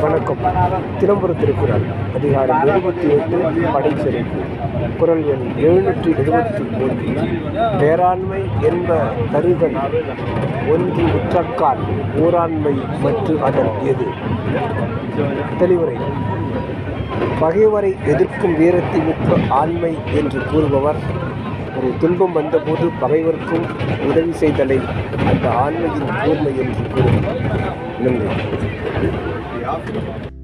வணக்கம். தினம்புரம் திருக்குறள் அதிகாரம் எழுபத்தி எட்டு படைச்செறிப்பு குரல் எண் எழுநூற்றி எழுபத்தி ஒன்று. பேராண்மை என்ப தருதல் ஒன்று உற்றக்கால் ஊராண்மை மற்றும் அதன் எது? தெளிவுரை. பகைவரை எதிர்க்கும் வீரத்தை மிக்க ஆண்மை என்று கூறுபவர். ஒரு துன்பம் வந்தபோது பகைவர்க்கும் உதவி செய்தலை அந்த ஆண்மையின் கூர்மை என்று கூறுவார். Aydın Bey.